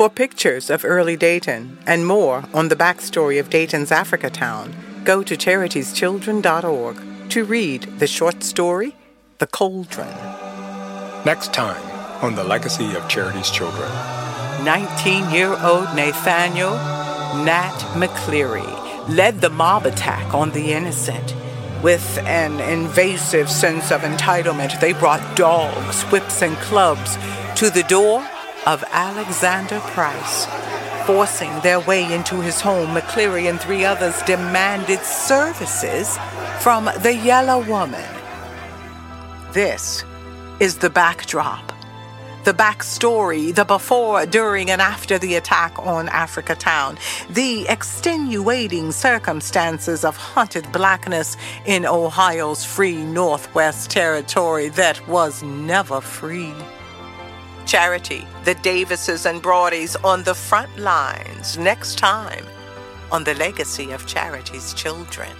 For pictures of early Dayton and more on the backstory of Dayton's Africa Town, go to charityschildren.org to read the short story, The Cauldron. Next time on The Legacy of Charity's Children. 19 year old Nathaniel Nat McCleary led the mob attack on the innocent. With an invasive sense of entitlement, they brought dogs, whips, and clubs to the door of Alexander Price. Forcing their way into his home, McCleary and three others demanded services from the Yellow Woman. This is the backdrop the backstory, the before, during, and after the attack on Africa Town, the extenuating circumstances of hunted blackness in Ohio's free Northwest Territory that was never free. Charity, the Davises and Broadies on the front lines next time on the legacy of Charity's children.